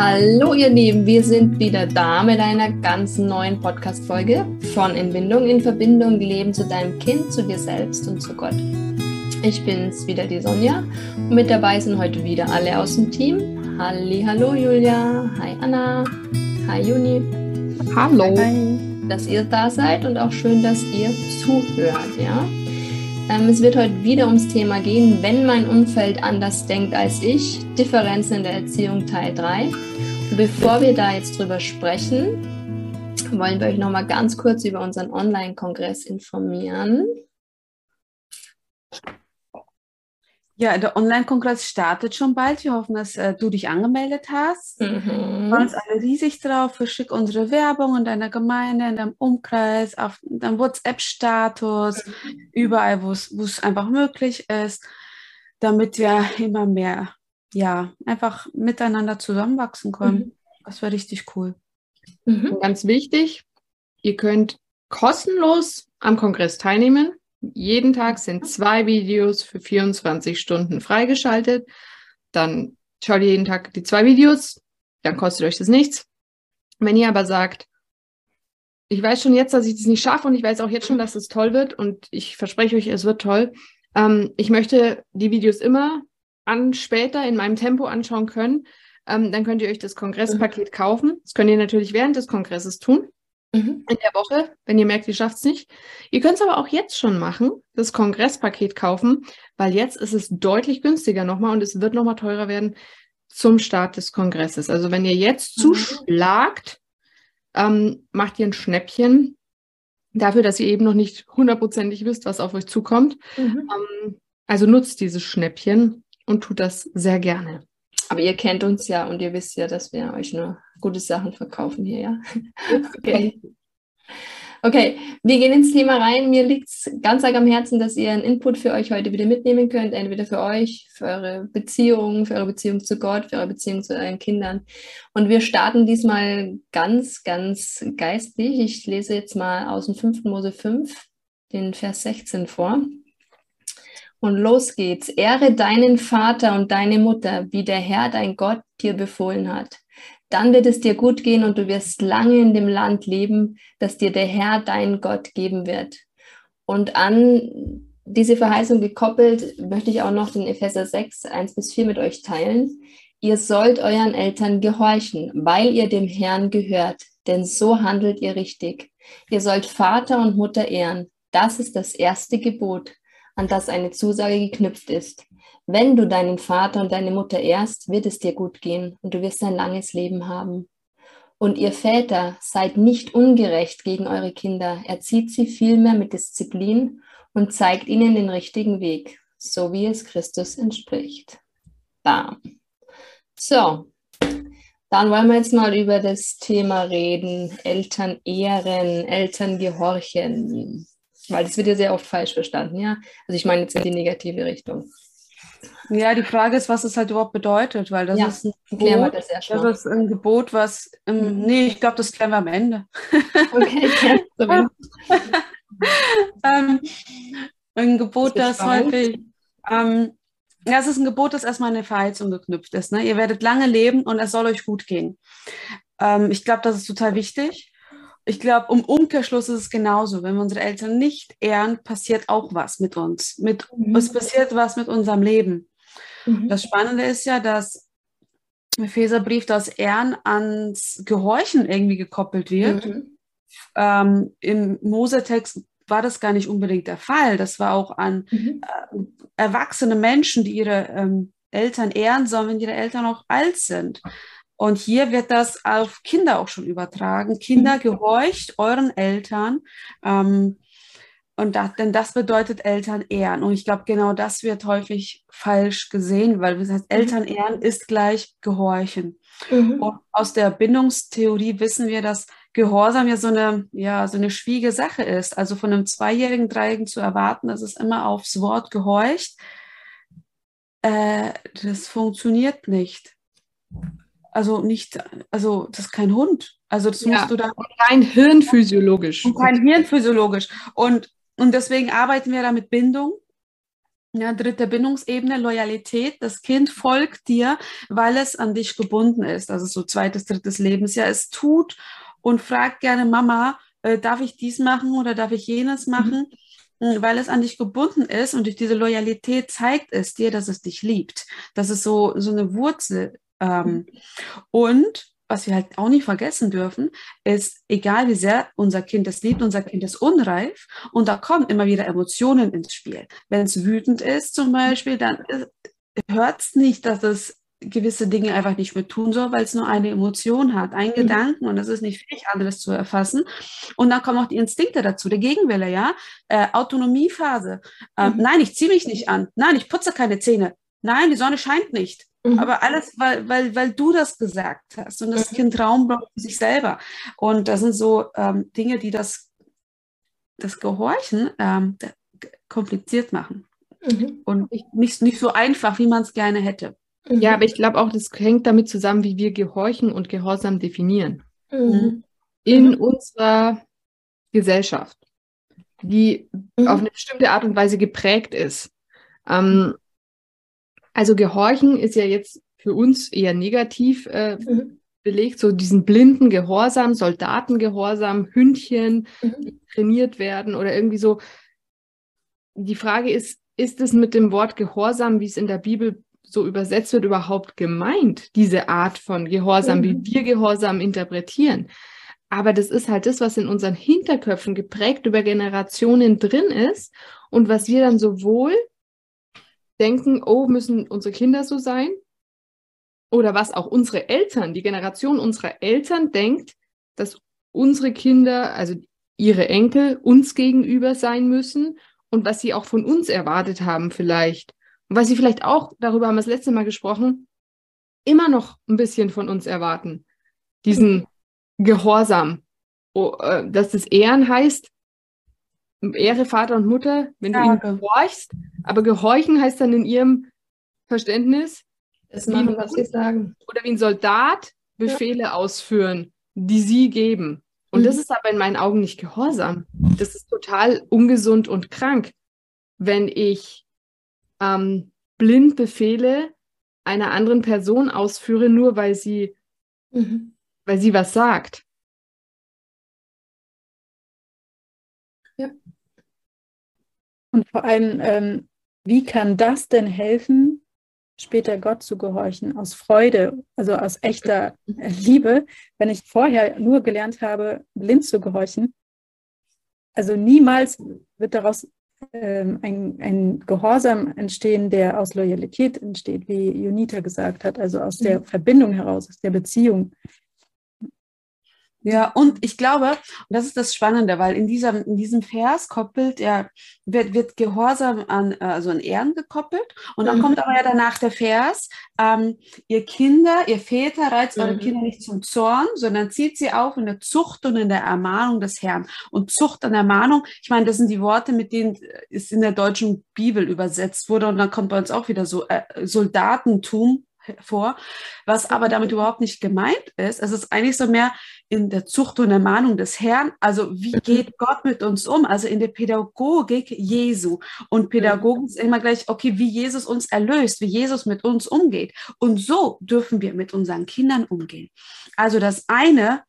Hallo ihr Lieben, wir sind wieder da mit einer ganz neuen Podcast-Folge von Entbindung in Verbindung, Leben zu deinem Kind, zu dir selbst und zu Gott. Ich bin's wieder, die Sonja. Und mit dabei sind heute wieder alle aus dem Team. Halli, hallo Julia, hi Anna, hi Juni. Hallo. Hi. Dass ihr da seid und auch schön, dass ihr zuhört, ja. Ähm, es wird heute wieder ums Thema gehen, wenn mein Umfeld anders denkt als ich. Differenzen in der Erziehung Teil 3. Und bevor wir da jetzt drüber sprechen, wollen wir euch nochmal ganz kurz über unseren Online-Kongress informieren. Ja, der Online-Kongress startet schon bald. Wir hoffen, dass äh, du dich angemeldet hast. Mhm. Wir freuen uns alle riesig drauf. Verschick unsere Werbung in deiner Gemeinde, in deinem Umkreis, auf deinem WhatsApp-Status, mhm. überall, wo es einfach möglich ist, damit wir immer mehr, ja, einfach miteinander zusammenwachsen können. Mhm. Das wäre richtig cool. Mhm. Ganz wichtig, ihr könnt kostenlos am Kongress teilnehmen. Jeden Tag sind zwei Videos für 24 Stunden freigeschaltet. Dann schaut ihr jeden Tag die zwei Videos, dann kostet euch das nichts. Wenn ihr aber sagt, ich weiß schon jetzt, dass ich das nicht schaffe und ich weiß auch jetzt schon, dass es toll wird und ich verspreche euch, es wird toll. Ähm, ich möchte die Videos immer an später in meinem Tempo anschauen können. Ähm, dann könnt ihr euch das Kongresspaket kaufen. Das könnt ihr natürlich während des Kongresses tun mhm. in der Woche, wenn ihr merkt, ihr schafft es nicht. Ihr könnt es aber auch jetzt schon machen, das Kongresspaket kaufen, weil jetzt ist es deutlich günstiger nochmal und es wird nochmal teurer werden zum Start des Kongresses. Also wenn ihr jetzt mhm. zuschlagt, ähm, macht ihr ein Schnäppchen dafür, dass ihr eben noch nicht hundertprozentig wisst, was auf euch zukommt. Mhm. Ähm, also nutzt dieses Schnäppchen und tut das sehr gerne. Aber ihr kennt uns ja und ihr wisst ja, dass wir euch nur gute Sachen verkaufen hier, ja. okay. Okay, wir gehen ins Thema rein. Mir liegt es ganz arg am Herzen, dass ihr einen Input für euch heute wieder mitnehmen könnt, entweder für euch, für eure Beziehung, für eure Beziehung zu Gott, für eure Beziehung zu euren Kindern. Und wir starten diesmal ganz, ganz geistlich. Ich lese jetzt mal aus dem 5. Mose 5, den Vers 16 vor. Und los geht's. Ehre deinen Vater und deine Mutter, wie der Herr, dein Gott, dir befohlen hat dann wird es dir gut gehen und du wirst lange in dem Land leben, das dir der Herr, dein Gott, geben wird. Und an diese Verheißung gekoppelt, möchte ich auch noch den Epheser 6, 1 bis 4 mit euch teilen. Ihr sollt euren Eltern gehorchen, weil ihr dem Herrn gehört, denn so handelt ihr richtig. Ihr sollt Vater und Mutter ehren. Das ist das erste Gebot, an das eine Zusage geknüpft ist. Wenn du deinen Vater und deine Mutter ehrst, wird es dir gut gehen und du wirst ein langes Leben haben. Und ihr Väter, seid nicht ungerecht gegen eure Kinder, erzieht sie vielmehr mit Disziplin und zeigt ihnen den richtigen Weg, so wie es Christus entspricht. Bam. So, dann wollen wir jetzt mal über das Thema reden, Eltern ehren, Eltern gehorchen, weil das wird ja sehr oft falsch verstanden, ja. Also ich meine jetzt in die negative Richtung. Ja, die Frage ist, was es halt überhaupt bedeutet, weil das ja, ist ein Gebot, das, das, ist ein Gebot, was, ähm, mhm. nee, ich glaube, das klären wir am Ende. Okay, ähm, ein Gebot, das, das häufig, ähm, ja, es ist ein Gebot, das erstmal eine Verheißung geknüpft ist. Ne? Ihr werdet lange leben und es soll euch gut gehen. Ähm, ich glaube, das ist total wichtig. Ich glaube, um Umkehrschluss ist es genauso. Wenn wir unsere Eltern nicht ehren, passiert auch was mit uns. Mit, mhm. Es passiert was mit unserem Leben. Mhm. Das Spannende ist ja, dass im Epheserbrief das Ehren ans Gehorchen irgendwie gekoppelt wird. Mhm. Ähm, Im Mosetext war das gar nicht unbedingt der Fall. Das war auch an mhm. äh, erwachsene Menschen, die ihre ähm, Eltern ehren sollen, wenn ihre Eltern auch alt sind. Und hier wird das auf Kinder auch schon übertragen. Kinder, mhm. gehorcht euren Eltern. Ähm, und das, denn das bedeutet Eltern ehren. Und ich glaube, genau das wird häufig falsch gesehen, weil das heißt, mhm. Eltern ehren ist gleich gehorchen. Mhm. Und aus der Bindungstheorie wissen wir, dass Gehorsam ja so eine, ja, so eine schwiege Sache ist. Also von einem Zweijährigen, Dreijährigen zu erwarten, dass es immer aufs Wort gehorcht, äh, das funktioniert nicht also nicht, also das ist kein Hund. Also das ja, musst du da. Rein hirnphysiologisch. Und rein hirnphysiologisch. Und, und deswegen arbeiten wir da mit Bindung. Ja, dritte Bindungsebene, Loyalität. Das Kind folgt dir, weil es an dich gebunden ist. Also so zweites, drittes Lebensjahr. Es tut und fragt gerne Mama, äh, darf ich dies machen oder darf ich jenes mhm. machen? Mhm. Weil es an dich gebunden ist und durch diese Loyalität zeigt es dir, dass es dich liebt. Das ist so, so eine Wurzel. Ähm, mhm. und was wir halt auch nicht vergessen dürfen, ist, egal wie sehr unser Kind es liebt, unser Kind ist unreif und da kommen immer wieder Emotionen ins Spiel. Wenn es wütend ist zum Beispiel, dann hört es nicht, dass es gewisse Dinge einfach nicht mehr tun soll, weil es nur eine Emotion hat, einen mhm. Gedanken und es ist nicht fähig, alles zu erfassen. Und dann kommen auch die Instinkte dazu, der Gegenwille, ja, äh, Autonomiephase. Ähm, mhm. Nein, ich ziehe mich nicht an. Nein, ich putze keine Zähne. Nein, die Sonne scheint nicht. Mhm. Aber alles, weil, weil, weil du das gesagt hast und das mhm. Kind Raum braucht für sich selber. Und das sind so ähm, Dinge, die das, das Gehorchen ähm, kompliziert machen. Mhm. Und nicht, nicht so einfach, wie man es gerne hätte. Mhm. Ja, aber ich glaube auch, das hängt damit zusammen, wie wir Gehorchen und Gehorsam definieren. Mhm. In unserer Gesellschaft, die auf eine bestimmte Art und Weise geprägt ist. Ähm, also Gehorchen ist ja jetzt für uns eher negativ äh, mhm. belegt, so diesen blinden Gehorsam, Soldatengehorsam, Hündchen, mhm. die trainiert werden oder irgendwie so. Die Frage ist, ist es mit dem Wort Gehorsam, wie es in der Bibel so übersetzt wird, überhaupt gemeint, diese Art von Gehorsam, mhm. wie wir Gehorsam interpretieren? Aber das ist halt das, was in unseren Hinterköpfen geprägt über Generationen drin ist und was wir dann sowohl denken, oh, müssen unsere Kinder so sein? Oder was auch unsere Eltern, die Generation unserer Eltern denkt, dass unsere Kinder, also ihre Enkel, uns gegenüber sein müssen und was sie auch von uns erwartet haben vielleicht. Und was sie vielleicht auch, darüber haben wir das letzte Mal gesprochen, immer noch ein bisschen von uns erwarten. Diesen Gehorsam. Oh, äh, dass das Ehren heißt, Ehre Vater und Mutter, wenn du ihnen gehorchst. Aber gehorchen heißt dann in ihrem Verständnis, das machen, was sie sagen. Oder wie ein Soldat Befehle ja. ausführen, die sie geben. Und mhm. das ist aber in meinen Augen nicht Gehorsam. Das ist total ungesund und krank, wenn ich ähm, blind Befehle einer anderen Person ausführe, nur weil sie, mhm. weil sie was sagt. Und vor allem, ähm, wie kann das denn helfen, später Gott zu gehorchen, aus Freude, also aus echter Liebe, wenn ich vorher nur gelernt habe, blind zu gehorchen? Also niemals wird daraus ähm, ein, ein Gehorsam entstehen, der aus Loyalität entsteht, wie Junita gesagt hat, also aus der mhm. Verbindung heraus, aus der Beziehung. Ja, und ich glaube, und das ist das Spannende, weil in diesem, in diesem Vers koppelt er, wird, wird Gehorsam an, also an Ehren gekoppelt. Und dann mhm. kommt aber ja danach der Vers, ähm, ihr Kinder, ihr Väter reizt mhm. eure Kinder nicht zum Zorn, sondern zieht sie auf in der Zucht und in der Ermahnung des Herrn. Und Zucht und Ermahnung, ich meine, das sind die Worte, mit denen es in der deutschen Bibel übersetzt wurde. Und dann kommt bei uns auch wieder so äh, Soldatentum vor, was aber damit überhaupt nicht gemeint ist. Es ist eigentlich so mehr in der Zucht und Ermahnung des Herrn. Also wie mhm. geht Gott mit uns um? Also in der Pädagogik Jesu. Und Pädagogik ist immer gleich, okay, wie Jesus uns erlöst, wie Jesus mit uns umgeht. Und so dürfen wir mit unseren Kindern umgehen. Also das eine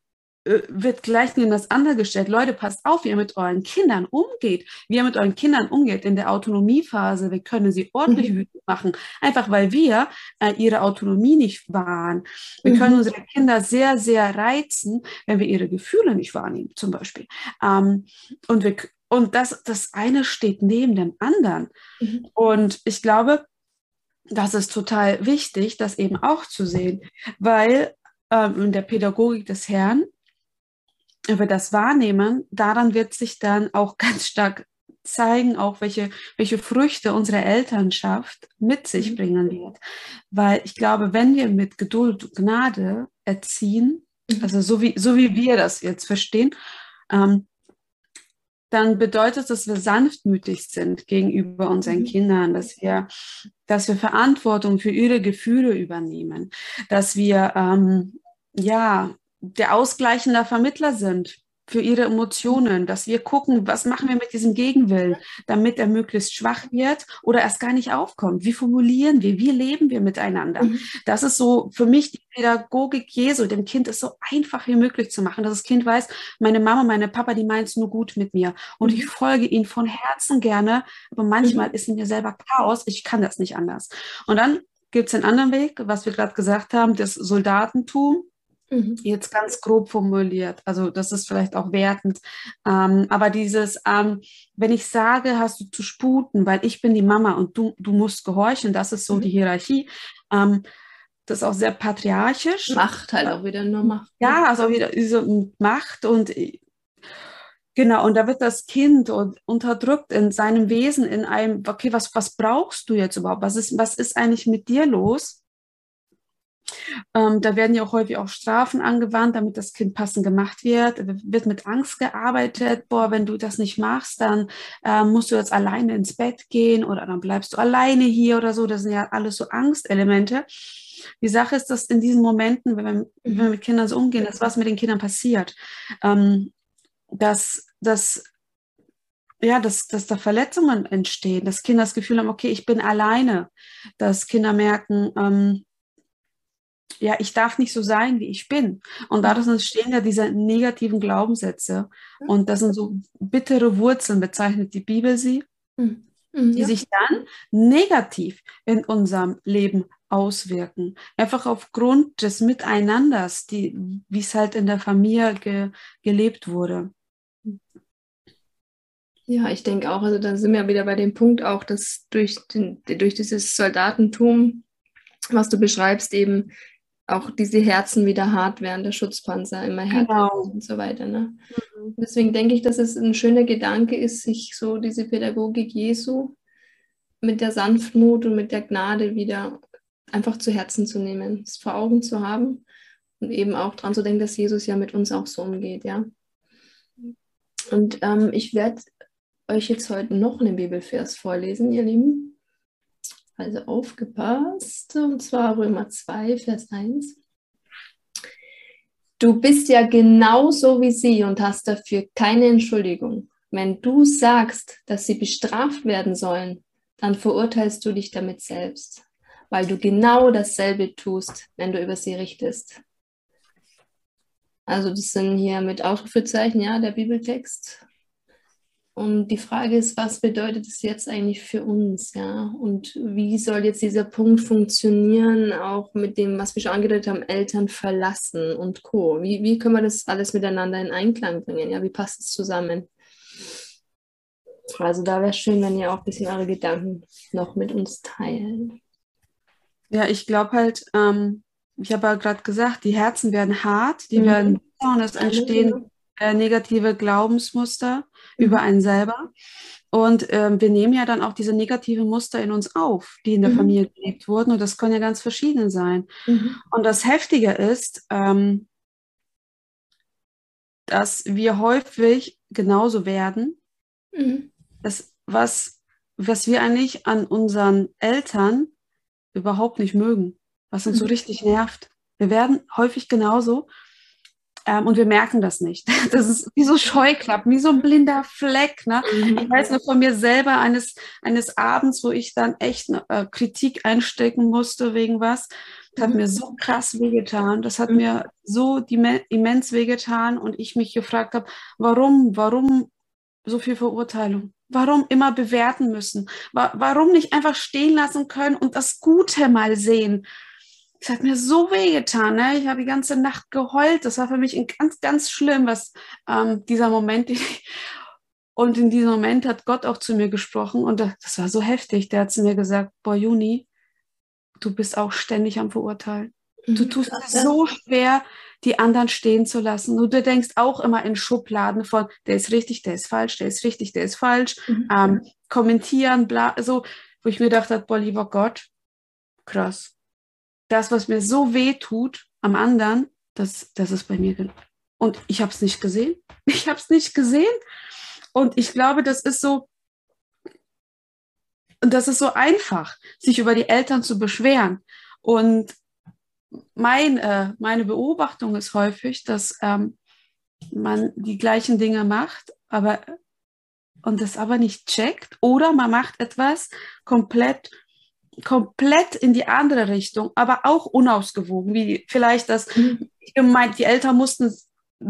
wird gleich neben das andere gestellt. Leute, passt auf, wie ihr mit euren Kindern umgeht, wie ihr mit euren Kindern umgeht in der Autonomiephase. Wir können sie ordentlich mhm. wütend machen, einfach weil wir äh, ihre Autonomie nicht wahren. Wir mhm. können unsere Kinder sehr, sehr reizen, wenn wir ihre Gefühle nicht wahrnehmen, zum Beispiel. Ähm, und wir, und das, das eine steht neben dem anderen. Mhm. Und ich glaube, das ist total wichtig, das eben auch zu sehen, weil ähm, in der Pädagogik des Herrn über das Wahrnehmen, daran wird sich dann auch ganz stark zeigen, auch welche, welche Früchte unsere Elternschaft mit sich mhm. bringen wird. Weil ich glaube, wenn wir mit Geduld und Gnade erziehen, mhm. also so wie, so wie wir das jetzt verstehen, ähm, dann bedeutet das, dass wir sanftmütig sind gegenüber unseren mhm. Kindern, dass wir, dass wir Verantwortung für ihre Gefühle übernehmen, dass wir ähm, ja der ausgleichende Vermittler sind für ihre Emotionen, dass wir gucken, was machen wir mit diesem Gegenwillen, damit er möglichst schwach wird oder erst gar nicht aufkommt. Wie formulieren wir? Wie leben wir miteinander? Mhm. Das ist so für mich die Pädagogik Jesu, dem Kind es so einfach wie möglich zu machen, dass das Kind weiß, meine Mama, meine Papa, die meint es nur gut mit mir und mhm. ich folge ihnen von Herzen gerne, aber manchmal mhm. ist in mir selber Chaos, ich kann das nicht anders. Und dann gibt es einen anderen Weg, was wir gerade gesagt haben, das Soldatentum Mhm. Jetzt ganz grob formuliert. Also das ist vielleicht auch wertend. Ähm, aber dieses, ähm, wenn ich sage, hast du zu sputen, weil ich bin die Mama und du, du musst gehorchen, das ist so mhm. die Hierarchie. Ähm, das ist auch sehr patriarchisch. Macht halt auch wieder nur Macht. Ne? Ja, also wieder diese Macht und Genau, und da wird das Kind unterdrückt in seinem Wesen, in einem, okay, was, was brauchst du jetzt überhaupt? Was ist, was ist eigentlich mit dir los? Ähm, da werden ja auch häufig auch Strafen angewandt, damit das Kind passend gemacht wird. Wird mit Angst gearbeitet. Boah, wenn du das nicht machst, dann äh, musst du jetzt alleine ins Bett gehen oder dann bleibst du alleine hier oder so. Das sind ja alles so Angstelemente. Die Sache ist, dass in diesen Momenten, wenn wir, wenn wir mit Kindern so umgehen, dass was mit den Kindern passiert, ähm, dass, dass ja, dass, dass da Verletzungen entstehen, dass Kinder das Gefühl haben, okay, ich bin alleine, dass Kinder merken, ähm, ja, ich darf nicht so sein, wie ich bin. Und daraus entstehen ja diese negativen Glaubenssätze. Und das sind so bittere Wurzeln, bezeichnet die Bibel sie, mhm. die ja. sich dann negativ in unserem Leben auswirken. Einfach aufgrund des Miteinanders, wie es halt in der Familie ge, gelebt wurde. Ja, ich denke auch, also da sind wir wieder bei dem Punkt auch, dass durch, den, durch dieses Soldatentum, was du beschreibst, eben auch diese Herzen wieder hart werden, der Schutzpanzer immer härter genau. und so weiter. Ne? Mhm. Deswegen denke ich, dass es ein schöner Gedanke ist, sich so diese Pädagogik Jesu mit der Sanftmut und mit der Gnade wieder einfach zu Herzen zu nehmen, es vor Augen zu haben und eben auch daran zu denken, dass Jesus ja mit uns auch so umgeht, ja. Und ähm, ich werde euch jetzt heute noch einen Bibelvers vorlesen, ihr Lieben. Also aufgepasst, und zwar Römer 2, Vers 1. Du bist ja genauso wie sie und hast dafür keine Entschuldigung. Wenn du sagst, dass sie bestraft werden sollen, dann verurteilst du dich damit selbst, weil du genau dasselbe tust, wenn du über sie richtest. Also das sind hier mit Ausrufezeichen, ja, der Bibeltext. Und die Frage ist, was bedeutet es jetzt eigentlich für uns, ja? Und wie soll jetzt dieser Punkt funktionieren, auch mit dem, was wir schon angedeutet haben, Eltern verlassen und Co. Wie, wie können wir das alles miteinander in Einklang bringen? Ja, wie passt es zusammen? Also da wäre es schön, wenn ihr auch ein bisschen eure Gedanken noch mit uns teilt. Ja, ich glaube halt, ähm, ich habe ja gerade gesagt, die Herzen werden hart, die mhm. werden und es entstehen äh, negative Glaubensmuster mhm. über einen selber. Und ähm, wir nehmen ja dann auch diese negativen Muster in uns auf, die in der mhm. Familie gelebt wurden. Und das können ja ganz verschieden sein. Mhm. Und das Heftige ist, ähm, dass wir häufig genauso werden, mhm. dass was, was wir eigentlich an unseren Eltern überhaupt nicht mögen, was uns so mhm. richtig nervt. Wir werden häufig genauso. Ähm, und wir merken das nicht. Das ist wie so Scheuklappen, wie so ein blinder Fleck. Ne? Mhm. Ich weiß nur von mir selber eines, eines Abends, wo ich dann echt eine, äh, Kritik einstecken musste wegen was. Das hat mhm. mir so krass wehgetan. Das hat mhm. mir so immens wehgetan und ich mich gefragt habe, warum, warum so viel Verurteilung? Warum immer bewerten müssen? Warum nicht einfach stehen lassen können und das Gute mal sehen? Es hat mir so weh getan. Ne? Ich habe die ganze Nacht geheult. Das war für mich ganz, ganz schlimm, was ähm, dieser Moment. und in diesem Moment hat Gott auch zu mir gesprochen und das war so heftig. Der hat zu mir gesagt: Boah, Juni, du bist auch ständig am Verurteilen. Du mhm. tust es so schwer, die anderen stehen zu lassen. Und du denkst auch immer in Schubladen von, der ist richtig, der ist falsch, der ist richtig, der ist falsch. Mhm. Ähm, kommentieren, bla, so, wo ich mir dachte, boah, lieber Gott, krass das, was mir so weh tut am anderen, das, das ist bei mir. Und ich habe es nicht gesehen. Ich habe es nicht gesehen. Und ich glaube, das ist so, das ist so einfach, sich über die Eltern zu beschweren. Und mein, äh, meine Beobachtung ist häufig, dass ähm, man die gleichen Dinge macht, aber und das aber nicht checkt oder man macht etwas komplett komplett in die andere Richtung, aber auch unausgewogen, wie vielleicht das, mhm. ich meine, die Eltern mussten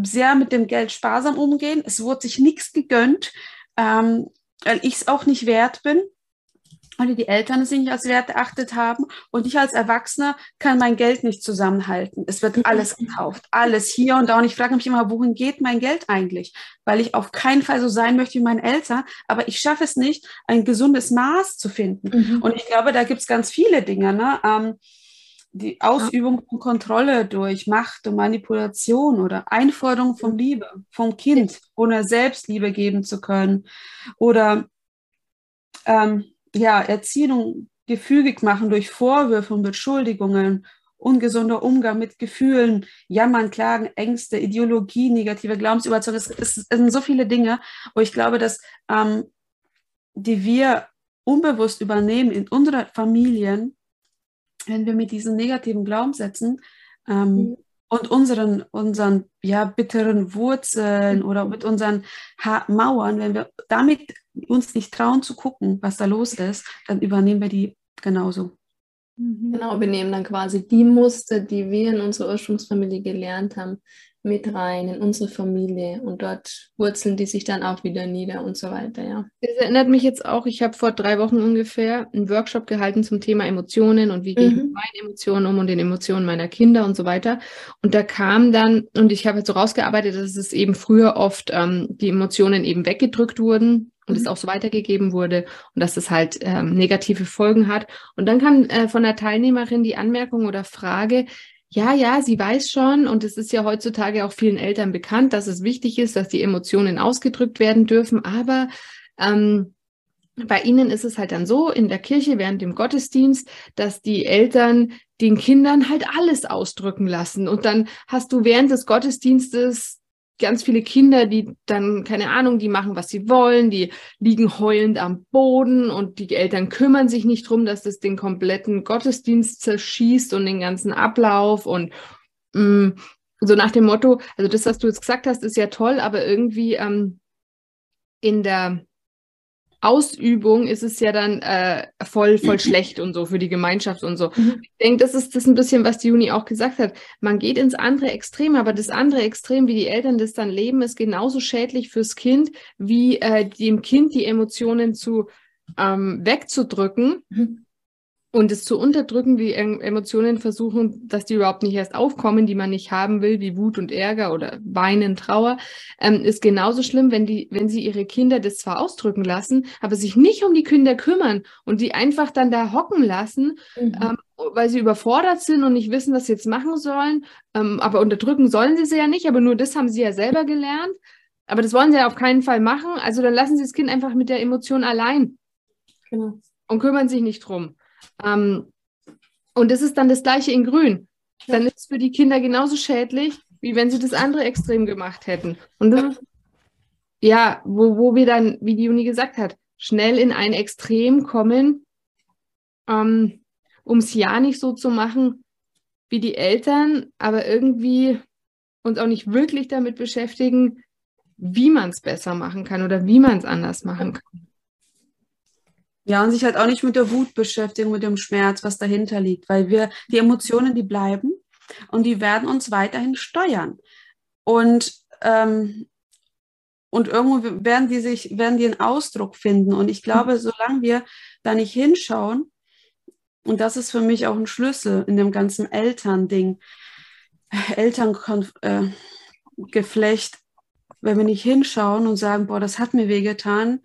sehr mit dem Geld sparsam umgehen, es wurde sich nichts gegönnt, ähm, weil ich es auch nicht wert bin weil die Eltern es nicht als wert erachtet haben und ich als Erwachsener kann mein Geld nicht zusammenhalten. Es wird alles gekauft, alles hier und da und ich frage mich immer, wohin geht mein Geld eigentlich? Weil ich auf keinen Fall so sein möchte wie meine Eltern, aber ich schaffe es nicht, ein gesundes Maß zu finden. Mhm. Und ich glaube, da gibt es ganz viele Dinge. Ne? Ähm, die Ausübung von Kontrolle durch Macht und Manipulation oder Einforderung von Liebe vom Kind, ohne Selbstliebe geben zu können oder ähm, ja, Erziehung gefügig machen durch Vorwürfe und Beschuldigungen, ungesunder Umgang mit Gefühlen, Jammern, Klagen, Ängste, Ideologie, negative Glaubensüberzeugung. Es, es, es sind so viele Dinge, wo ich glaube, dass ähm, die wir unbewusst übernehmen in unseren Familien, wenn wir mit diesen negativen Glaubenssätzen ähm, mhm. Und unseren, unseren ja, bitteren Wurzeln oder mit unseren ha Mauern, wenn wir damit uns nicht trauen zu gucken, was da los ist, dann übernehmen wir die genauso. Mhm. Genau, wir nehmen dann quasi die Muster, die wir in unserer Ursprungsfamilie gelernt haben, mit rein in unsere Familie und dort wurzeln die sich dann auch wieder nieder und so weiter, ja. Das erinnert mich jetzt auch, ich habe vor drei Wochen ungefähr einen Workshop gehalten zum Thema Emotionen und wie gehe ich mhm. mit meinen Emotionen um und den Emotionen meiner Kinder und so weiter. Und da kam dann, und ich habe jetzt so rausgearbeitet, dass es eben früher oft ähm, die Emotionen eben weggedrückt wurden und es mhm. auch so weitergegeben wurde und dass es halt ähm, negative Folgen hat. Und dann kam äh, von der Teilnehmerin die Anmerkung oder Frage, ja, ja, sie weiß schon und es ist ja heutzutage auch vielen Eltern bekannt, dass es wichtig ist, dass die Emotionen ausgedrückt werden dürfen, aber ähm, bei ihnen ist es halt dann so in der Kirche während dem Gottesdienst, dass die Eltern den Kindern halt alles ausdrücken lassen. Und dann hast du während des Gottesdienstes ganz viele Kinder, die dann, keine Ahnung, die machen, was sie wollen, die liegen heulend am Boden und die Eltern kümmern sich nicht drum, dass das den kompletten Gottesdienst zerschießt und den ganzen Ablauf und mh, mm, so nach dem Motto, also das, was du jetzt gesagt hast, ist ja toll, aber irgendwie ähm, in der Ausübung ist es ja dann äh, voll, voll schlecht und so für die Gemeinschaft und so. Mhm. Ich denke, das ist das ein bisschen, was die Juni auch gesagt hat. Man geht ins andere Extrem, aber das andere Extrem, wie die Eltern das dann leben, ist genauso schädlich fürs Kind, wie äh, dem Kind die Emotionen zu ähm, wegzudrücken. Mhm und es zu unterdrücken, die Emotionen versuchen, dass die überhaupt nicht erst aufkommen, die man nicht haben will, wie Wut und Ärger oder Weinen, Trauer, ähm, ist genauso schlimm, wenn die, wenn sie ihre Kinder das zwar ausdrücken lassen, aber sich nicht um die Kinder kümmern und die einfach dann da hocken lassen, mhm. ähm, weil sie überfordert sind und nicht wissen, was sie jetzt machen sollen. Ähm, aber unterdrücken sollen sie sie ja nicht, aber nur das haben sie ja selber gelernt. Aber das wollen sie ja auf keinen Fall machen. Also dann lassen sie das Kind einfach mit der Emotion allein. Genau. Und kümmern sich nicht drum. Ähm, und das ist dann das gleiche in Grün. Dann ist es für die Kinder genauso schädlich, wie wenn sie das andere Extrem gemacht hätten. Und das, ja, wo, wo wir dann, wie die Juni gesagt hat, schnell in ein Extrem kommen, ähm, um es ja nicht so zu machen wie die Eltern, aber irgendwie uns auch nicht wirklich damit beschäftigen, wie man es besser machen kann oder wie man es anders machen kann. Ja, und sich halt auch nicht mit der Wut beschäftigen, mit dem Schmerz, was dahinter liegt, weil wir, die Emotionen, die bleiben und die werden uns weiterhin steuern. Und, ähm, und irgendwo werden die sich, werden die einen Ausdruck finden. Und ich glaube, solange wir da nicht hinschauen, und das ist für mich auch ein Schlüssel in dem ganzen Elternding, Elterngeflecht, äh, wenn wir nicht hinschauen und sagen, boah, das hat mir wehgetan,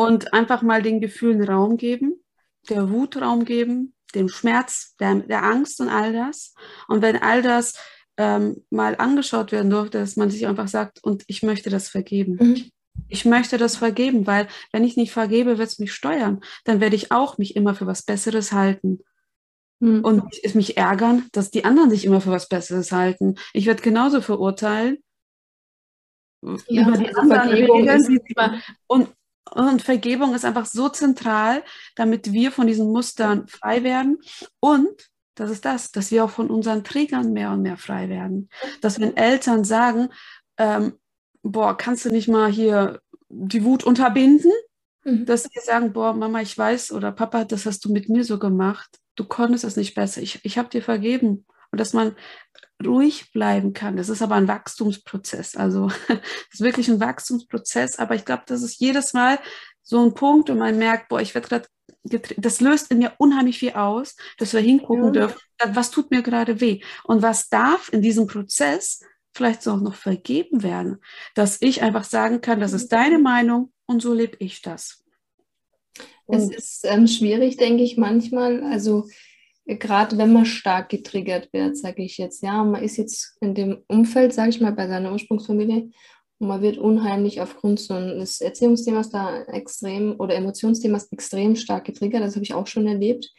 und einfach mal den Gefühlen Raum geben, der Wut Raum geben, dem Schmerz, der, der Angst und all das. Und wenn all das ähm, mal angeschaut werden durfte, dass man sich einfach sagt, und ich möchte das vergeben. Mhm. Ich möchte das vergeben, weil wenn ich nicht vergebe, wird es mich steuern. Dann werde ich auch mich immer für was Besseres halten. Mhm. Und mich ärgern, dass die anderen sich immer für was Besseres halten. Ich werde genauso verurteilen. Ja, über die also anderen Regeln. Und, und Vergebung ist einfach so zentral, damit wir von diesen Mustern frei werden und Das ist das, dass wir auch von unseren Trägern mehr und mehr frei werden. Dass wenn Eltern sagen, ähm, boah, kannst du nicht mal hier die Wut unterbinden? Mhm. Dass sie sagen, boah, Mama, ich weiß oder Papa, das hast du mit mir so gemacht. Du konntest es nicht besser. Ich, ich habe dir vergeben. Und dass man ruhig bleiben kann. Das ist aber ein Wachstumsprozess. Also ist wirklich ein Wachstumsprozess. Aber ich glaube, das ist jedes Mal so ein Punkt und man merkt, boah, ich werde gerade, das löst in mir unheimlich viel aus, dass wir hingucken ja. dürfen, was tut mir gerade weh und was darf in diesem Prozess vielleicht auch noch vergeben werden, dass ich einfach sagen kann, das ist deine Meinung und so lebe ich das. Und es ist ähm, schwierig, denke ich manchmal. Also gerade wenn man stark getriggert wird, sage ich jetzt, ja, man ist jetzt in dem Umfeld, sage ich mal, bei seiner Ursprungsfamilie und man wird unheimlich aufgrund so eines Erziehungsthemas da extrem oder Emotionsthemas extrem stark getriggert, das habe ich auch schon erlebt,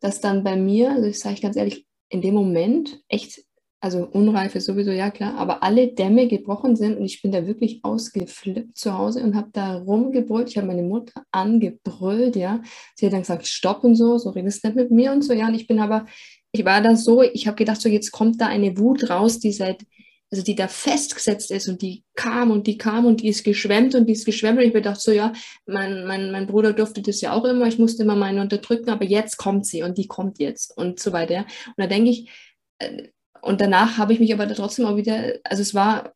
dass dann bei mir, also ich sage ganz ehrlich, in dem Moment echt also Unreife sowieso, ja klar, aber alle Dämme gebrochen sind und ich bin da wirklich ausgeflippt zu Hause und habe da rumgebrüllt. Ich habe meine Mutter angebrüllt, ja. Sie hat dann gesagt, stopp und so, so redest nicht mit mir und so, ja. Und ich bin aber, ich war da so, ich habe gedacht, so jetzt kommt da eine Wut raus, die seit, also die da festgesetzt ist und die kam und die kam und die ist geschwemmt und die ist geschwemmt und ich mir dachte so, ja, mein, mein, mein Bruder durfte das ja auch immer, ich musste immer meine unterdrücken, aber jetzt kommt sie und die kommt jetzt und so weiter. Und da denke ich, äh, und danach habe ich mich aber trotzdem auch wieder, also es war,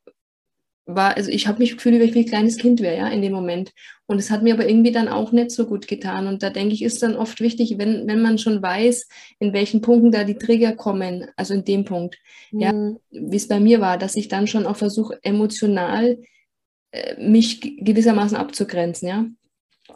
war also ich habe mich gefühlt, wie ich ein kleines Kind wäre, ja, in dem Moment. Und es hat mir aber irgendwie dann auch nicht so gut getan. Und da denke ich, ist dann oft wichtig, wenn, wenn man schon weiß, in welchen Punkten da die Trigger kommen, also in dem Punkt, mhm. ja, wie es bei mir war, dass ich dann schon auch versuche, emotional äh, mich gewissermaßen abzugrenzen, ja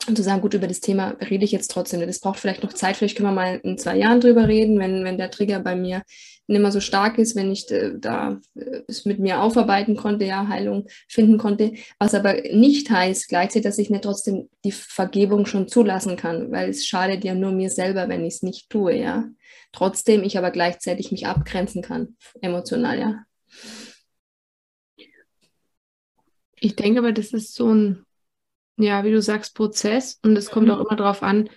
und zu sagen, gut, über das Thema rede ich jetzt trotzdem. Das braucht vielleicht noch Zeit, vielleicht können wir mal in zwei Jahren drüber reden, wenn, wenn der Trigger bei mir nicht mehr so stark ist, wenn ich äh, da äh, es mit mir aufarbeiten konnte, ja, Heilung finden konnte. Was aber nicht heißt gleichzeitig, dass ich nicht trotzdem die Vergebung schon zulassen kann, weil es schadet ja nur mir selber, wenn ich es nicht tue, ja. Trotzdem ich aber gleichzeitig mich abgrenzen kann, emotional, ja. Ich denke aber, das ist so ein ja, wie du sagst, Prozess und es kommt mhm. auch immer darauf an,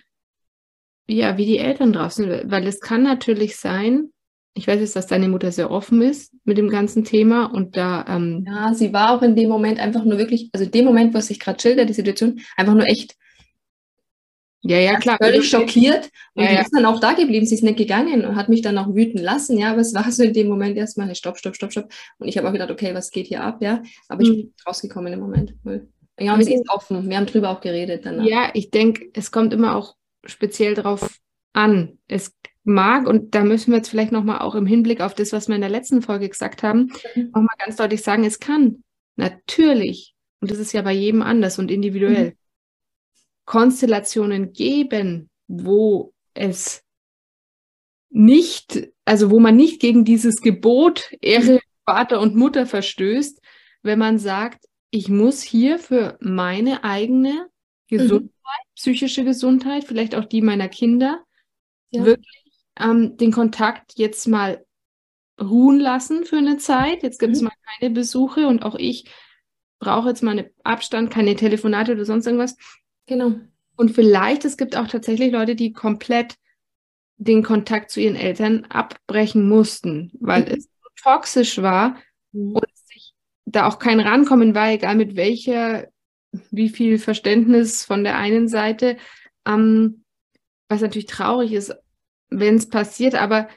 ja, wie die Eltern drauf sind, weil es kann natürlich sein, ich weiß jetzt, dass deine Mutter sehr offen ist mit dem ganzen Thema und da. Ähm, ja, sie war auch in dem Moment einfach nur wirklich, also in dem Moment, was ich gerade schilder, die Situation, einfach nur echt. Ja, ja, klar. Völlig schockiert. Und ja, die ja. ist dann auch da geblieben. Sie ist nicht gegangen und hat mich dann auch wüten lassen. Ja, aber es war so in dem Moment erstmal, stopp, stopp, stopp, stopp. Und ich habe auch gedacht, okay, was geht hier ab? Ja, aber ich mhm. bin rausgekommen im Moment. Ja, und sie ist offen. Wir haben drüber auch geredet danach. Ja, ich denke, es kommt immer auch speziell drauf an. Es mag, und da müssen wir jetzt vielleicht nochmal auch im Hinblick auf das, was wir in der letzten Folge gesagt haben, mhm. nochmal ganz deutlich sagen, es kann natürlich, und das ist ja bei jedem anders und individuell, mhm. Konstellationen geben, wo es nicht, also wo man nicht gegen dieses Gebot Ehre Vater und Mutter verstößt, wenn man sagt, ich muss hier für meine eigene Gesundheit, mhm. psychische Gesundheit, vielleicht auch die meiner Kinder, ja. wirklich ähm, den Kontakt jetzt mal ruhen lassen für eine Zeit. Jetzt gibt es mhm. mal keine Besuche und auch ich brauche jetzt mal einen Abstand, keine Telefonate oder sonst irgendwas. Genau. Und vielleicht, es gibt auch tatsächlich Leute, die komplett den Kontakt zu ihren Eltern abbrechen mussten, weil mhm. es toxisch war mhm. und da auch kein Rankommen war, egal mit welcher, wie viel Verständnis von der einen Seite, ähm, was natürlich traurig ist, wenn es passiert, aber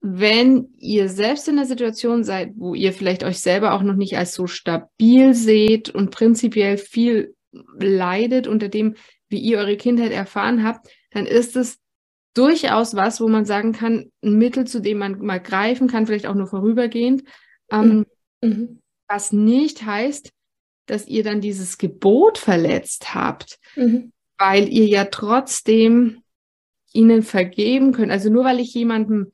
wenn ihr selbst in der Situation seid, wo ihr vielleicht euch selber auch noch nicht als so stabil seht und prinzipiell viel leidet unter dem, wie ihr eure Kindheit erfahren habt, dann ist es durchaus was, wo man sagen kann, ein Mittel, zu dem man mal greifen kann, vielleicht auch nur vorübergehend, ähm, mhm. Mhm. Was nicht heißt, dass ihr dann dieses Gebot verletzt habt, mhm. weil ihr ja trotzdem ihnen vergeben könnt. Also nur weil ich jemandem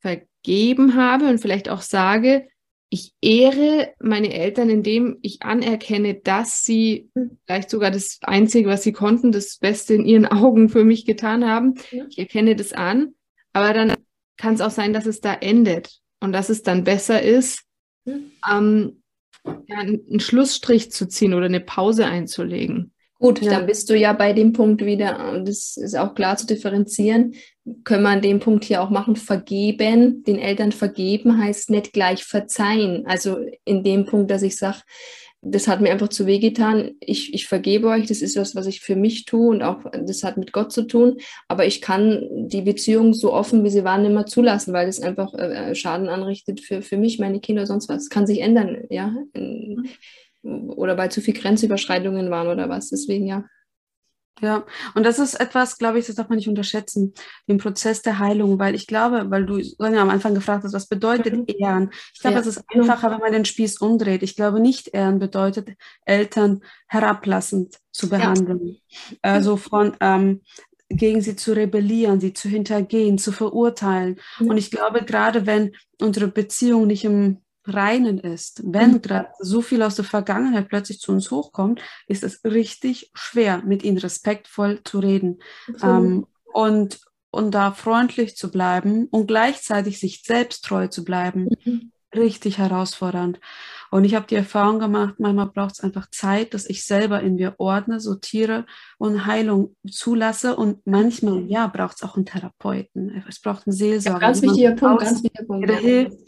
vergeben habe und vielleicht auch sage, ich ehre meine Eltern, indem ich anerkenne, dass sie mhm. vielleicht sogar das Einzige, was sie konnten, das Beste in ihren Augen für mich getan haben. Ja. Ich erkenne das an, aber dann kann es auch sein, dass es da endet und dass es dann besser ist, ähm, ja, einen Schlussstrich zu ziehen oder eine Pause einzulegen. Gut, ja. dann bist du ja bei dem Punkt wieder, das ist auch klar zu differenzieren, können wir an dem Punkt hier auch machen, vergeben, den Eltern vergeben heißt nicht gleich verzeihen. Also in dem Punkt, dass ich sage, das hat mir einfach zu weh getan. Ich, ich vergebe euch, das ist was, was ich für mich tue und auch das hat mit Gott zu tun. Aber ich kann die Beziehung so offen, wie sie waren, immer zulassen, weil das einfach äh, Schaden anrichtet für, für mich, meine Kinder, sonst was. Das kann sich ändern, ja. Oder weil zu viel Grenzüberschreitungen waren oder was. Deswegen ja. Ja, und das ist etwas, glaube ich, das darf man nicht unterschätzen, den Prozess der Heilung, weil ich glaube, weil du Sonja am Anfang gefragt hast, was bedeutet mhm. Ehren? Ich glaube, ja. es ist einfacher, wenn man den Spieß umdreht. Ich glaube, nicht Ehren bedeutet, Eltern herablassend zu behandeln. Ja. Also von ähm, gegen sie zu rebellieren, sie zu hintergehen, zu verurteilen. Mhm. Und ich glaube, gerade wenn unsere Beziehung nicht im Reinen ist. Wenn mhm. gerade so viel aus der Vergangenheit plötzlich zu uns hochkommt, ist es richtig schwer, mit ihnen respektvoll zu reden ähm, und, und da freundlich zu bleiben und gleichzeitig sich selbst treu zu bleiben. Mhm richtig herausfordernd. Und ich habe die Erfahrung gemacht, manchmal braucht es einfach Zeit, dass ich selber in mir ordne, sortiere und Heilung zulasse. Und manchmal, ja, braucht es auch einen Therapeuten. Es braucht einen Seelsorger. Ja, ganz wichtiger Punkt, ganz wichtiger Punkt. Der hilft,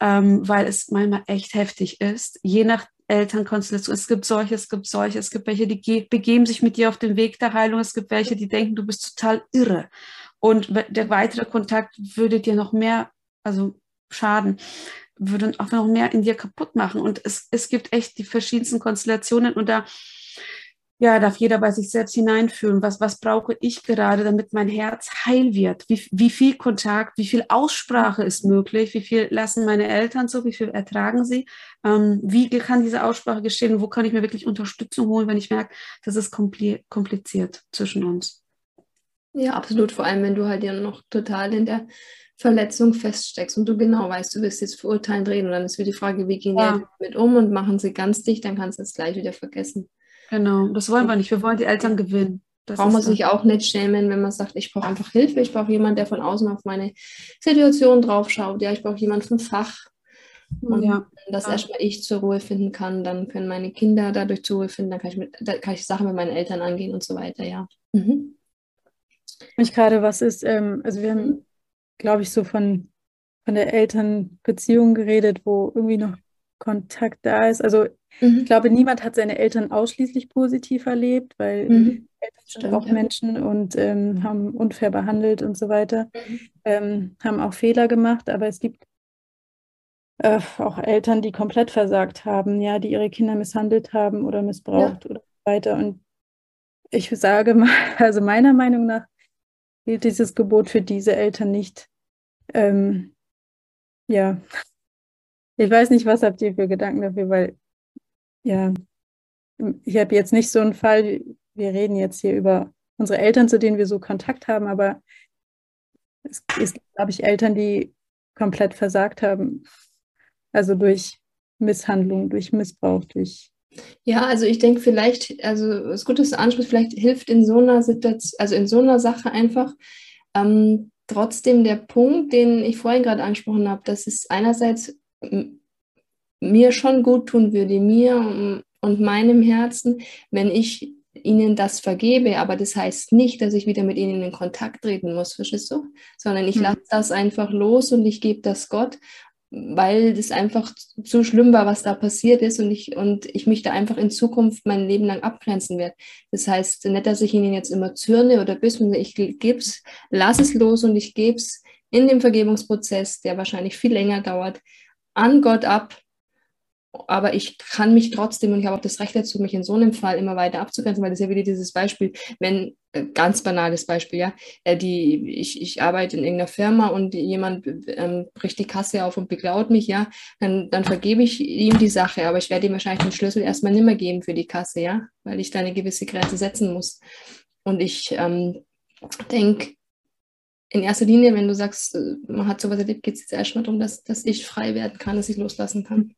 ähm, weil es manchmal echt heftig ist. Je nach Elternkonstellation. Es gibt solche, es gibt solche, es gibt welche, die begeben sich mit dir auf den Weg der Heilung. Es gibt welche, die denken, du bist total irre. Und der weitere Kontakt würde dir noch mehr, also schaden würde auch noch mehr in dir kaputt machen. Und es, es gibt echt die verschiedensten Konstellationen und da ja, darf jeder bei sich selbst hineinfühlen. Was, was brauche ich gerade, damit mein Herz heil wird? Wie, wie viel Kontakt, wie viel Aussprache ist möglich? Wie viel lassen meine Eltern so? Wie viel ertragen sie? Ähm, wie kann diese Aussprache geschehen? Wo kann ich mir wirklich Unterstützung holen, wenn ich merke, das ist kompliziert zwischen uns? Ja, absolut. Vor allem, wenn du halt ja noch total in der Verletzung feststeckst und du genau weißt, du wirst jetzt verurteilen drehen und dann ist wieder die Frage, wie gehen ja. die damit um und machen sie ganz dicht, dann kannst du es gleich wieder vergessen. Genau, das wollen wir nicht. Wir wollen die Eltern gewinnen. Das braucht man sich auch nicht schämen, wenn man sagt, ich brauche einfach Hilfe, ich brauche jemanden, der von außen auf meine Situation draufschaut. Ja, ich brauche jemanden vom Fach. Und ja. dass ja. erstmal ich zur Ruhe finden kann, dann können meine Kinder dadurch zur Ruhe finden, dann kann ich, mit, da kann ich Sachen mit meinen Eltern angehen und so weiter, ja. Mhm. Mich gerade, was ist, ähm, also wir haben glaube ich, so von, von der Elternbeziehung geredet, wo irgendwie noch Kontakt da ist. Also mhm. ich glaube, niemand hat seine Eltern ausschließlich positiv erlebt, weil mhm. Eltern sind Stimmt, auch ja. Menschen und ähm, haben unfair behandelt und so weiter, mhm. ähm, haben auch Fehler gemacht, aber es gibt äh, auch Eltern, die komplett versagt haben, ja, die ihre Kinder misshandelt haben oder missbraucht ja. oder weiter. Und ich sage mal, also meiner Meinung nach gilt dieses Gebot für diese Eltern nicht. Ähm, ja, ich weiß nicht, was habt ihr für Gedanken dafür, weil ja, ich habe jetzt nicht so einen Fall, wir reden jetzt hier über unsere Eltern, zu denen wir so Kontakt haben, aber es, es gibt, glaube ich, Eltern, die komplett versagt haben. Also durch Misshandlung, durch Missbrauch, durch ja, also ich denke vielleicht, also es ist gut, dass du ansprichst, vielleicht hilft in so einer Situation, also in so einer Sache einfach ähm, trotzdem der Punkt, den ich vorhin gerade angesprochen habe, dass es einerseits mir schon gut tun würde, mir und meinem Herzen, wenn ich ihnen das vergebe, aber das heißt nicht, dass ich wieder mit ihnen in Kontakt treten muss, verstehst du? Sondern ich hm. lasse das einfach los und ich gebe das Gott weil das einfach zu schlimm war, was da passiert ist und ich, und ich mich da einfach in Zukunft mein Leben lang abgrenzen werde. Das heißt nicht, dass ich ihnen jetzt immer zürne oder bis, ich gebe es, lass es los und ich gebe es in dem Vergebungsprozess, der wahrscheinlich viel länger dauert, an Gott ab aber ich kann mich trotzdem und ich habe auch das Recht dazu, mich in so einem Fall immer weiter abzugrenzen, weil das ist ja wieder dieses Beispiel, wenn, äh, ganz banales Beispiel, ja, äh, die, ich, ich arbeite in irgendeiner Firma und jemand ähm, bricht die Kasse auf und beklaut mich, ja, dann, dann vergebe ich ihm die Sache, aber ich werde ihm wahrscheinlich den Schlüssel erstmal nimmer geben für die Kasse, ja, weil ich da eine gewisse Grenze setzen muss. Und ich ähm, denke, in erster Linie, wenn du sagst, äh, man hat sowas erlebt, geht es jetzt erstmal darum, dass, dass ich frei werden kann, dass ich loslassen kann.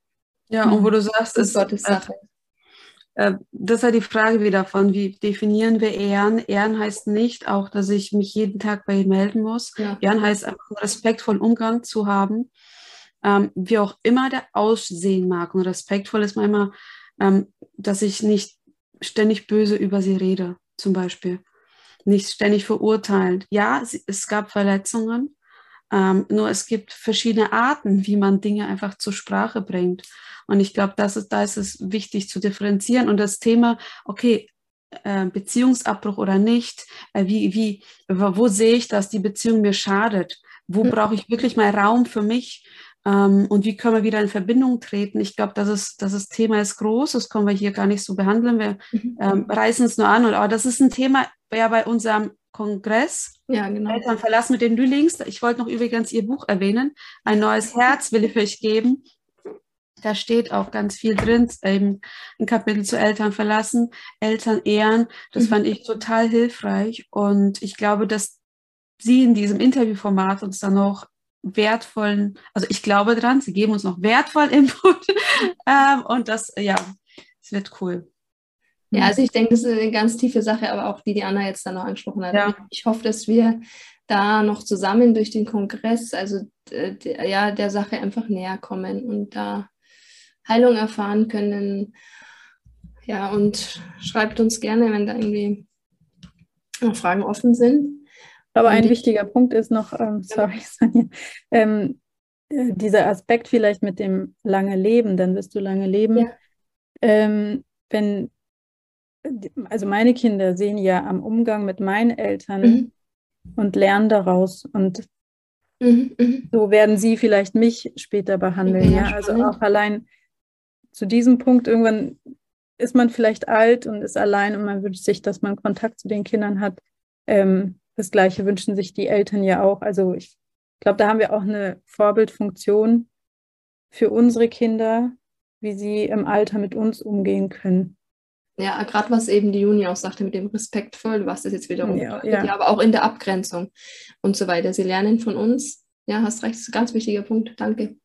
Ja, und wo du sagst, das ist Gottes äh, Sache. Äh, das ist ja die Frage wieder von, wie definieren wir Ehren? Ehren heißt nicht auch, dass ich mich jeden Tag bei ihm melden muss. Ja. Ehren heißt einfach respektvollen Umgang zu haben, ähm, wie auch immer der aussehen mag. Und respektvoll ist manchmal, ähm, dass ich nicht ständig böse über sie rede, zum Beispiel. Nicht ständig verurteilt. Ja, es gab Verletzungen, ähm, nur es gibt verschiedene Arten, wie man Dinge einfach zur Sprache bringt. Und ich glaube, das ist, da ist es wichtig zu differenzieren. Und das Thema, okay, äh, Beziehungsabbruch oder nicht, äh, wie, wie, wo sehe ich, dass die Beziehung mir schadet? Wo mhm. brauche ich wirklich mal Raum für mich? Ähm, und wie können wir wieder in Verbindung treten? Ich glaube, das ist, das ist Thema ist groß, das können wir hier gar nicht so behandeln. Wir mhm. ähm, reißen es nur an. Und, aber das ist ein Thema ja bei unserem Kongress. Ja, genau. Eltern verlassen mit den Lülings. Ich wollte noch übrigens Ihr Buch erwähnen. Ein neues Herz will ich euch geben. Da steht auch ganz viel drin, eben ein Kapitel zu Eltern verlassen, Eltern ehren. Das mhm. fand ich total hilfreich. Und ich glaube, dass Sie in diesem Interviewformat uns dann noch wertvollen, also ich glaube dran, Sie geben uns noch wertvollen Input. ähm, und das, ja, es wird cool. Ja, also ich denke, das ist eine ganz tiefe Sache, aber auch die, die Anna jetzt dann noch angesprochen hat. Ja. Ich hoffe, dass wir da noch zusammen durch den Kongress, also ja, der Sache einfach näher kommen und da Heilung erfahren können. Ja, und schreibt uns gerne, wenn da irgendwie noch Fragen offen sind. Aber ein wichtiger Punkt ist noch, ähm, sorry, Sonja, ähm, äh, dieser Aspekt vielleicht mit dem lange Leben, dann wirst du lange leben. Ja. Ähm, wenn, also meine Kinder sehen ja am Umgang mit meinen Eltern mhm. und lernen daraus und mhm, mhm. so werden sie vielleicht mich später behandeln. Ja, ja? also auch allein zu diesem Punkt irgendwann ist man vielleicht alt und ist allein und man wünscht sich, dass man Kontakt zu den Kindern hat. Ähm, das Gleiche wünschen sich die Eltern ja auch. Also ich glaube, da haben wir auch eine Vorbildfunktion für unsere Kinder, wie sie im Alter mit uns umgehen können. Ja, gerade was eben die Juni auch sagte mit dem respektvoll, was das jetzt wiederum ja, ja. ja, aber auch in der Abgrenzung und so weiter. Sie lernen von uns. Ja, hast recht, das ist ein ganz wichtiger Punkt. Danke.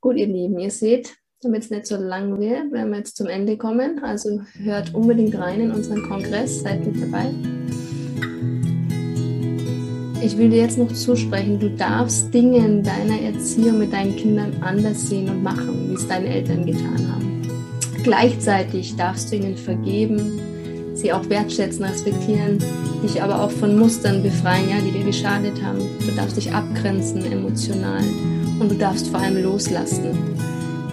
Gut, ihr Lieben, ihr seht, damit es nicht so lang wird, wenn wir jetzt zum Ende kommen. Also hört unbedingt rein in unseren Kongress, seid mit dabei. Ich will dir jetzt noch zusprechen, du darfst Dinge in deiner Erziehung mit deinen Kindern anders sehen und machen, wie es deine Eltern getan haben. Gleichzeitig darfst du ihnen vergeben, sie auch wertschätzen, respektieren, dich aber auch von Mustern befreien, ja, die dir geschadet haben. Du darfst dich abgrenzen emotional und du darfst vor allem loslassen.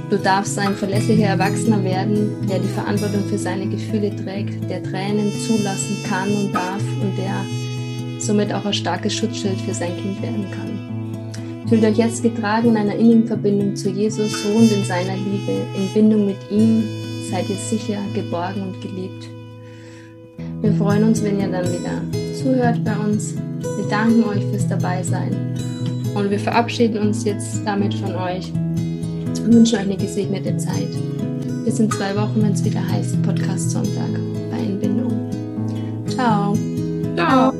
Du darfst ein verlässlicher Erwachsener werden, der die Verantwortung für seine Gefühle trägt, der Tränen zulassen kann und darf und der somit auch ein starkes Schutzschild für sein Kind werden kann. Fühlt euch jetzt getragen in einer innigen Verbindung zu Jesus, ruhend in seiner Liebe. In Bindung mit ihm seid ihr sicher, geborgen und geliebt. Wir freuen uns, wenn ihr dann wieder zuhört bei uns. Wir danken euch fürs Dabeisein und wir verabschieden uns jetzt damit von euch und wünschen euch eine gesegnete Zeit. Bis in zwei Wochen, wenn es wieder heißt Podcast Sonntag bei Entbindung. Ciao. Ciao.